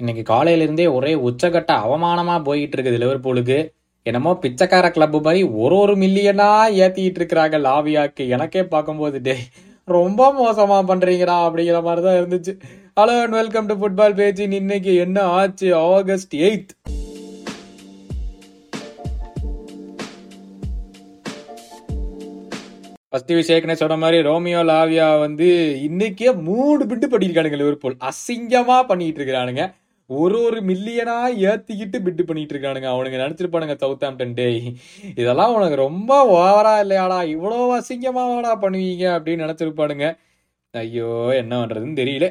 இன்னைக்கு காலையிலேருந்தே ஒரே உச்சகட்ட அவமானமா போயிட்டு இருக்குது லிவர்பூலுக்கு. என்னமோ பிச்சைக்கார கிளப் மாதிரி ஒரு ஒரு மில்லியனா ஏத்திட்டு இருக்கிறாங்க லாவியாக்கு. எனக்கே பார்க்கும்போது டே ரொம்ப மோசமா பண்றீங்கடா அப்படிங்கிற மாதிரி தான் இருந்துச்சு. Hello and welcome to football பேஜின் இன்னைக்கு என்ன ஆச்சு? ஆகஸ்ட் எயித் ஃபர்ஸ்ட் விஷயம் சொன்ன மாதிரி ரோமியோ லாவியா வந்து இன்னைக்கே மூணு பிட்டு பண்ணியிருக்கானுங்க லிவர்பூல். அசிங்கமா பண்ணிட்டு இருக்கிறானுங்க. ஒரு ஒரு மில்லியனா ஏத்திக்கிட்டு பிட்டு பண்ணிட்டு இருக்கானுங்க. அவனுங்க நினைச்சிருப்பானுங்க சவுத் ஆம்டன் டே இதெல்லாம் உனக்கு ரொம்ப ஓவரா இல்லையாடா? இவ்வளோ அசிங்கமாவாடா பண்ணுவீங்க? அப்படின்னு நினைச்சிருப்பானுங்க. ஐயோ என்ன பண்ணுறதுன்னு தெரியல.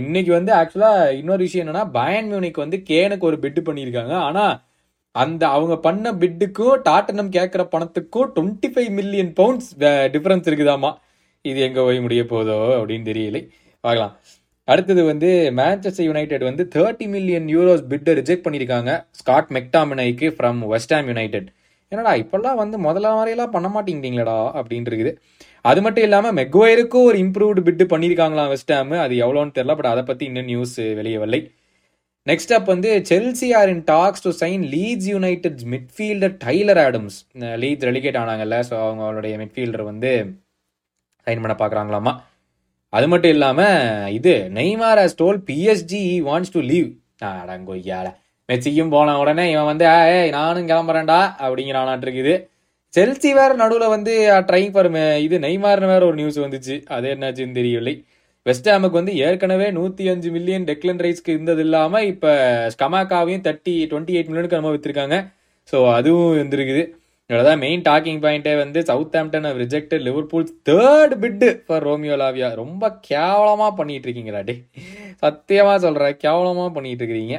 இன்னைக்கு வந்து ஆக்சுவலாக இன்னொரு விஷயம் என்னன்னா பயன் மியூனிக் வந்து கேனுக்கு ஒரு பிட்டு பண்ணியிருக்காங்க. ஆனால் அந்த அவங்க பண்ண பிட்டுக்கும் டாட்டனம் கேட்குற பணத்துக்கும் twenty five million pounds difference இருக்குதாமா இது எங்கே போய் முடிய போதோ அப்படின்னு தெரியலை. பார்க்கலாம். அடுத்தது வந்து மேன்செஸ்டர் யுனைடெட் வந்து தேர்ட்டி மில்லியன் யூரோஸ் பிட்டை ரிஜெக்ட் பண்ணியிருக்காங்க. ஸ்காட் மெக்டாமினைக்கு ஃப்ரம் வெஸ்டாம் யுனைடெட் என்னடா இப்பெல்லாம் வந்து முதல்ல மாதிரியெல்லாம் பண்ண மாட்டேங்கிறீங்களடா அப்படின்னு இருக்குது. அது மட்டும் இல்லாமல் மெக்வயருக்கும் ஒரு இம்ப்ரூவ்டு பிட்டு பண்ணியிருக்காங்களாம் வெஸ்டாம் அது எவ்வளோன்னு தெரியல பட் அதை பற்றி இன்னும் நியூஸ் வெளியே வரலை நெக்ஸ்ட் அப் வந்து Chelsea are in talks to sign Leeds United midfielder Tyler Adams Leeds relegate ஆனாங்கல்ல so அவங்களுடைய மிட்ஃபீல்டர் வந்து சைன் பண்ண பார்க்குறாங்களாமா? அது மட்டும் இல்லாமல் இது Neymar has told PSG wants to leave அடங்கொய்யால மெச்சிக்கும் போன உடனே இவன் வந்து ஏ நானும் கிளம்புறேன்டா அப்படிங்கிறான் இருக்குது. செல்சி வேற நடுவில் வந்து ட்ரை ஃபார் இது நெய்மார்னு வேற ஒரு நியூஸ் வந்துச்சு. அது என்னாச்சுன்னு தெரியவில்லை. வெஸ்டாமுக்கு வந்து ஏற்கனவே நூற்றி அஞ்சு மில்லியன் டெக்லன் ரைஸ்க்கு இருந்தது இல்லாமல் இப்போ ஸ்கமாக்காவையும் தேர்ட்டி டுவெண்ட்டி எயிட் மில்லியனுக்கு நம்ம விற்றுருக்காங்க ஸோ அதுவும் வந்துருக்குது இவ்வளோதான் மெயின் டாக்கிங் பாயிண்டே வந்து Southampton reject Liverpool third bid for Romeo Lavia ரொம்ப கேவலமாக பண்ணிட்டு இருக்கீங்களா டே சத்தியமாக சொல்கிறேன் கேவலமாக பண்ணிட்டு இருக்கிறீங்க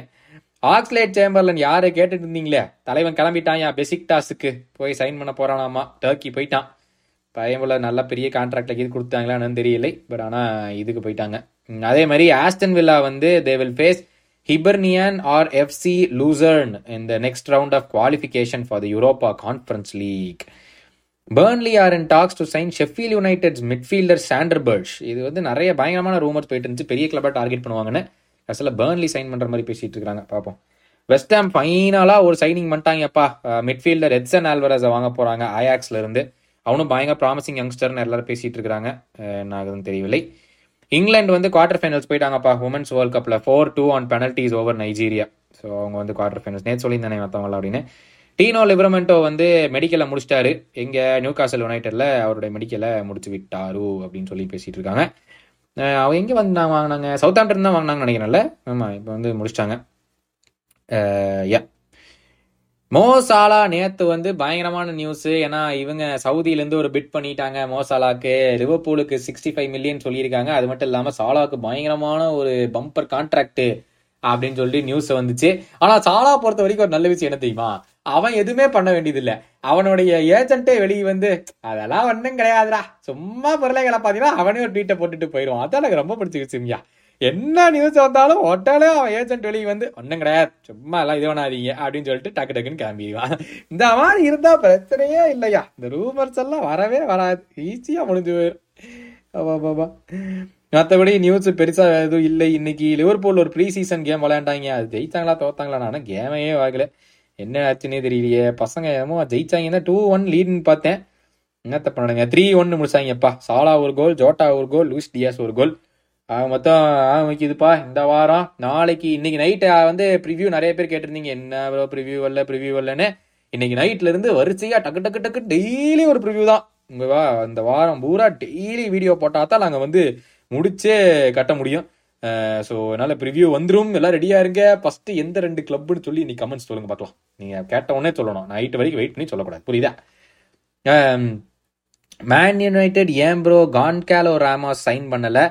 ஆக்ஸ்லேட் சேம்பர்லன் யாரை கேட்டுட்டு இருந்தீங்களே தலைவன் கிளம்பிட்டான் பெசிக் டாஸுக்கு போய் சைன் பண்ண போகிறானாமா டர்க்கி போயிட்டான். பையன் நல்ல பெரிய கான்ட்ராக்டில் இது கொடுத்தாங்களான்னு தெரியலை. பட் ஆனால் இதுக்கு போயிட்டாங்க. அதே மாதிரி ஆஸ்டன் வில்லா வந்து they will face Hibernian or FC Lucerne in the next round of qualification for the Europa Conference League. Burnley are in talks to sign Sheffield United's midfielder Sander Burch. இது வந்து நிறைய பயங்கரமான rumours போயிட்டு இருந்துச்சு. பெரிய கிளப்பாக target பண்ணுவாங்கன்னு. கடைசியில் Burnley sign பண்ணுற மாதிரி பேசிட்டு இருக்காங்க. பார்ப்போம். வெஸ்ட் ஹாம் ஃபைனலாக ஒரு சைனிங் பண்ணிட்டாங்கப்பா. மிட்ஃபீல்டர் எட்சன் ஆல்வரஸை வாங்க போகிறாங்க அயாக்ஸ்ல இருந்து. அவனும் பயங்கர ப்ராமிசிங் யங்ஸ்டர்னு எல்லாரும் பேசிட்டு இருக்கிறாங்க என்ன ஆகுதுன்னு தெரியவில்லை. இங்கிலாந்து வந்து குவார்டர் ஃபைனல்ஸ் போயிட்டாங்கப்பா உமன்ஸ் வேர்ல்ட் கப்பில் four two on penalties over Nigeria so அவங்க வந்து குவார்டர் ஃபைனல்ஸ் நேற்று சொல்லியிருந்தேன் மற்றவங்கள அப்படின்னு. டீனோ லிபரமெண்டோ வந்து மெடிக்கலை முடிச்சிட்டாரு. எங்க நியூ காசல் யுனைடெட்ல அவருடைய மெடிக்கலை முடிச்சு விட்டாரு அப்படின்னு சொல்லி பேசிட்டு இருக்காங்க. அவங்க எங்கே வந்து நான் வாங்கினாங்க? சவுத் ஆம்டன் தான் வாங்கினாங்கன்னு நினைக்கிறேன்ல. ஆமாம் இப்போ வந்து முடிச்சிட்டாங்க. யா மோசாலா நேத்து வந்து பயங்கரமான நியூஸ் ஏன்னா இவங்க சவுதியிலேருந்து ஒரு பிட் பண்ணிட்டாங்க மோசாலாக்கு லிவர்பூலுக்கு சிக்ஸ்டி ஃபைவ் மில்லியன் சொல்லியிருக்காங்க. அது மட்டும் இல்லாமல் சாலாவுக்கு பயங்கரமான ஒரு பம்பர் கான்ட்ராக்ட் அப்படின்னு சொல்லி நியூஸ் வந்துச்சு. ஆனால் சாலா பொறுத்த வரைக்கும் ஒரு நல்ல விஷயம் என்ன தெரியுமா? அவன் எதுவுமே பண்ண வேண்டியதில்லை. அவனுடைய ஏஜென்ட்டே வெளியே வந்து அதெல்லாம் ஒன்றும் கிடையாதுடா. சும்மா பொருளைகளை பார்த்தீங்கன்னா அவனே ஒரு ட்வீட்டை போட்டுட்டு போயிடுவான். அதான் எனக்கு ரொம்ப பிடிச்சி என்ன நியூஸ் வந்தாலும் ஒட்டாலே அவன் ஏஜென்ட் வெளியே வந்து ஒன்றும் கிடையாது. சும்மா எல்லாம் இது பண்ணாதீங்க. அப்படின்னு சொல்லிட்டு டக்கு டக்குன்னு கிளம்பிடுவான். இந்த மாதிரி இருந்தால் பிரச்சனையே இல்லையா? இந்த ரூமர்ஸ் எல்லாம் வரவே வராது. ஈஸியாக முடிஞ்சு போயிடும் பாபா மற்றபடி நியூஸ் பெருசாக எதுவும் இல்லை. இன்னைக்கு லிவர்பூல் ஒரு ப்ரீ சீசன் கேம் விளையாண்டாங்க. அது ஜெயிச்சாங்களா தோத்தாங்களா? நான் கேமையே ஆகல என்ன ஆச்சுன்னே தெரியலையே. பசங்க ஏமோ ஜெயிச்சாங்கன்னா டூ ஒன் லீடுன்னு பார்த்தேன். என்னத்த பண்ணுங்க த்ரீ ஒன்னு முடிச்சாங்கப்பா. சாலா ஒரு கோல் ஜோட்டா ஒரு கோல் லூஸ் டியாஸ் ஒரு கோல் ஆக மொத்தம் ஆரம்பிக்குதுப்பா இந்த வாரம் நாளைக்கு இன்னைக்கு நைட்டு வந்து ப்ரிவியூ நிறைய பேர் கேட்டிருந்தீங்க. என்ன ப்ரோ ப்ரிவியூ வரல ப்ரிவியூ வரலன்னு. இன்னைக்கு நைட்ல இருந்து வரிசையா டக்கு டக்கு டக்கு டெய்லி ஒரு ப்ரிவ்யூ தான். உங்கவா இந்த வாரம் பூரா டெய்லி வீடியோ போட்டால் தான் நாங்கள் வந்து முடிச்சே கட்ட முடியும். ஸோ அதனால ப்ரிவியூ வந்துரும். எல்லாம் ரெடியா இருங்க. ஃபர்ஸ்ட் எந்த ரெண்டு கிளப்னு சொல்லி நீ கமெண்ட்ஸ் சொல்லுங்க பார்க்கலாம். நீங்கள் கேட்ட உடனே சொல்லணும். நைட்டு வரைக்கும் வெயிட் பண்ணி சொல்லக்கூடாது. புரியுதா? மேன் யுனைடெட் ஏன் ப்ரோ கான்காலோ ராமாஸ் சைன் பண்ணலை?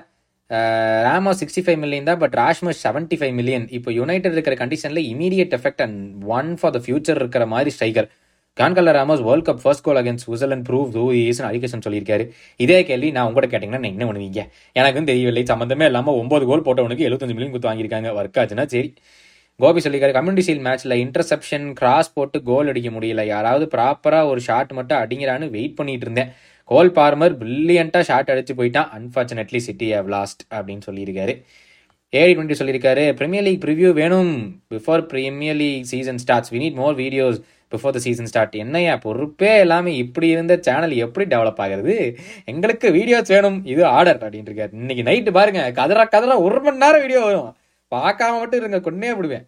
ரேமோ சிக்ஸ்டி ஃபைவ் மில்லியன் தான் but Rasmus seventy five million இப்போ யுனைடெட் இருக்கிற கண்டிஷனில் immediate effect and one for the future இருக்கிற மாதிரி striker Goncalo Ramos world cup first goal against Switzerland prove to ஈஸ்னு allegation சொல்லியிருக்காரு இதே கேள்வி நான் உங்கள்கிட்ட கேட்டிங்கன்னா நான் என்ன பண்ணுவீங்க? எனக்கும் தெரியவில்லை. சம்மந்தமே இல்லாமல் ஒம்பது கோல் போட்டவனுக்கு எழுபத்தஞ்சு மில்லியன் கொடுத்து வாங்கியிருக்காங்க. ஒர்க் ஆச்சுன்னா சரி. கோபி சொல்லியிருக்காரு கம்யூனிட்டி சீல் மேட்ச்சில் இன்டர்செப்ஷன் கிராஸ் போட்டு கோல் அடிக்க முடியல. யாராவது ப்ராப்பராக ஒரு ஷாட் மட்டும் அடிங்கிறான்னு வெயிட் பண்ணிட்டு இருந்தேன். கோல் பார்மர் பிரில்லியண்டாக ஷாட் அடிச்சு போயிட்டான். அன்ஃபார்ச்சுனேட்லி சிட்டி ஹவ் லாஸ்ட் அப்படின்னு சொல்லியிருக்காரு. ஏடி டுவெண்ட்டி சொல்லியிருக்காரு. பிரீமியர் லீக் ப்ரிவ்யூ வேணும். Before Premier League season starts we need more videos before the season start என்னையா பொறுப்பே எல்லாமே இப்படி இருந்த சேனல் எப்படி டெவலப் ஆகுறது? எங்களுக்கு வீடியோஸ் வேணும். இது ஆர்டர் அப்படின்னு இருக்காரு இன்னைக்கு நைட்டு பாருங்க. கதறா கதரா ஒரு மணி நேரம் வீடியோ வரும். பார்க்காம மட்டும் இருங்க. கொண்டே விடுவேன்.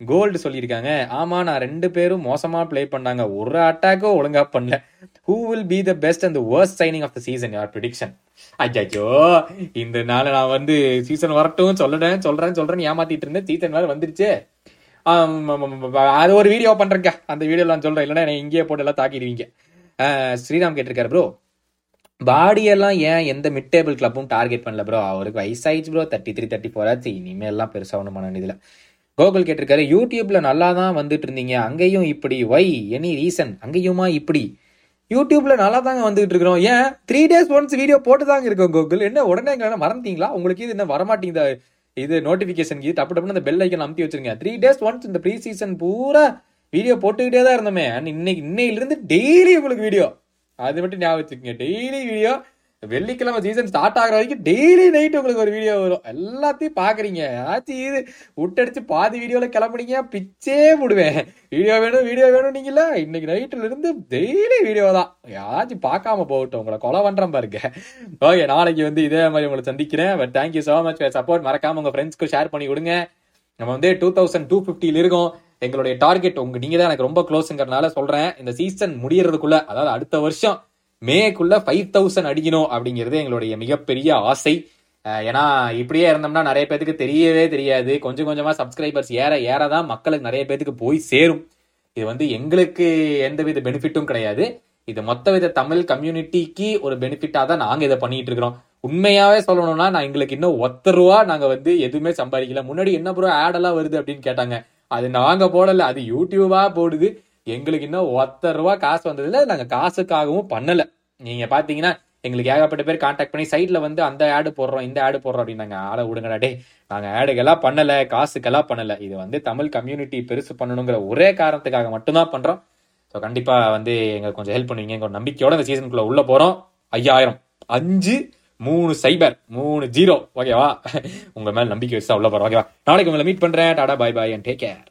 கோல்டு சொல்லியிருக்காங்க. ஆமா நான் ரெண்டு பேரும் மோசமா ப்ளே பண்ணாங்க. ஒரு அட்டாக்கும் ஒழுங்கா பண்ணல. Who will be the best and worst signing of the season யார் ப்ரிடிக்ஷன் ஐயோ இந்த நாள் நான் வந்து சீசன் வரட்டும் சொல்லுறேன் சொல்றேன் சொல்றேன் ஏமாத்திட்டு இருந்தேன். சீசன் வேறு வந்துருச்சு. அது ஒரு வீடியோ பண்ணுறேங்க அந்த வீடியோ நான் சொல்றேன். இல்லைன்னா என்னை இங்கேயே போட்டு எல்லாம் தாக்கிடுவீங்க. ஸ்ரீராம் கேட்டிருக்காரு ப்ரோ பாடியெல்லாம் ஏன் எந்த மிட் டேபிள் கிளப்பும் டார்கெட் பண்ணல ப்ரோ அவருக்கு வயசாயிடுச்சு bro thirty three thirty four ஆச்சு. இனிமேல் எல்லாம் பெருசாக ஒன்றும் பண்ண வேண்டியதில்ல. கோகுல் கேட்டிருக்காரு யூடியூப்ல நல்லா தான் வந்துட்டு இருந்தீங்க அங்கேயும் இப்படி. வை எனி ரீசன் அங்கேயுமா இப்படி? யூடியூப்ல நல்லா தாங்க வந்துட்டு இருக்கிறோம் ஏன்? த்ரீ டேஸ் ஒன்ஸ் வீடியோ போட்டு தாங்க இருக்கோம் கோகுல். என்ன உடனே எங்க மறந்தீங்களா உங்களுக்கு இது என்ன வரமாட்டீங்க இது நோட்டிபிகேஷன் இது டப்பு டப்புன்னு அந்த பெல் ஐக்கன் அமுத்தி வச்சிருங்க. த்ரீ டேஸ் ஒன்ஸ் இந்த ப்ரீ சீசன் பூரா வீடியோ போட்டுக்கிட்டே தான் இருந்தோமே. and இன்னைக்கு இன்னையிலிருந்து டெய்லி உங்களுக்கு வீடியோ அது மட்டும் ஞாபகம் வச்சுக்கோங்க. டெய்லி வீடியோ வெள்ளிக்கிழமை சீசன் ஸ்டார்ட் ஆகுற வரைக்கும் டெய்லி நைட் உங்களுக்கு ஒரு வீடியோ வரும். எல்லாத்தையும் பாக்குறீங்க. ஏதாச்சும் இது விட்டடிச்சு பாதி வீடியோல கிளம்புனீங்க பிச்சே போடுவேன் வீடியோ வேணும் வீடியோ வேணும் நீங்கள இன்னைக்கு நைட்ல இருந்து டெய்லி வீடியோ தான். யாராச்சும் பார்க்காம போகட்டும். உங்களை கொலை பண்றேன் பாருங்க. ஓகே நாளைக்கு வந்து இதே மாதிரி உங்களை சந்திக்கிறேன். But thank you so much support மறக்காம உங்க ஃப்ரெண்ட்ஸ்க்கு ஷேர் பண்ணி கொடுங்க. நம்ம வந்து டூ தௌசண்ட் டூ ஃபிஃப்டியில் இருக்கோம். எங்களுடைய டார்கெட் உங்க நீங்க தான் எனக்கு ரொம்ப க்ளோஸுங்கிறனால சொல்றேன். இந்த சீசன் முடியறதுக்குள்ள அதாவது அடுத்த வருஷம் மேக்குள்ள ஃபைவ் தௌசண்ட் அடிக்கணும் அப்படிங்கிறது எங்களுடைய மிகப்பெரிய ஆசை. ஏன்னா இப்படியே இருந்தோம்னா நிறைய பேத்துக்கு தெரியவே தெரியாது. கொஞ்சம் கொஞ்சமா சப்ஸ்கிரைபர்ஸ் ஏற ஏற தான் மக்களுக்கு நிறைய பேத்துக்கு போய் சேரும். இது வந்து எங்களுக்கு எந்த வித பெனிஃபிட்டும் கிடையாது. இது மொத்த வித தமிழ் கம்யூனிட்டிக்கு ஒரு பெனிஃபிட்டா தான் நாங்க இதை பண்ணிட்டு இருக்கிறோம். உண்மையாவே சொல்லணும்னா நான் எங்களுக்கு இன்னும் ஒத்த ரூபா நாங்க வந்து எதுவுமே சம்பாதிக்கல. முன்னாடி என்ன ப்ரோ ஆடெல்லாம் வருது அப்படின்னு கேட்டாங்க. அது நாங்க போடல அது யூடியூபா போடுது. எங்களுக்கு இன்னும் ஒத்த ரூபா காசு வந்ததில்லை நாங்கள் காசுக்காகவும் பண்ணலை. நீங்கள் பார்த்தீங்கன்னா எங்களுக்கு ஏகப்பட்ட பேர் காண்டாக்ட் பண்ணி சைட்டில் வந்து அந்த ஆடு போடுறோம் இந்த ஆடு போடுறோம் அப்படின்னாங்க. ஆளை விடுங்கடா டே நாங்கள் ஆடுகெல்லாம் பண்ணலை காசுக்கெல்லாம் பண்ணலை. இது வந்து தமிழ் கம்யூனிட்டி பெருசு பண்ணணுங்கிற ஒரே காரணத்துக்காக மட்டும்தான் பண்ணுறோம் ஸோ கண்டிப்பாக வந்து எங்களுக்கு கொஞ்சம் ஹெல்ப் பண்ணுவீங்க ஒரு நம்பிக்கையோட இந்த சீசனுக்குள்ள உள்ள போகிறோம் ஐயாயிரம். அஞ்சு மூணு சைபர் மூணு ஜீரோ ஓகேவா உங்க மேல நம்பிக்கை வச்சு தான் உள்ள போறோம். ஓகேவா நாளைக்கு உங்களை மீட் பண்றேன். Tata bye bye and take care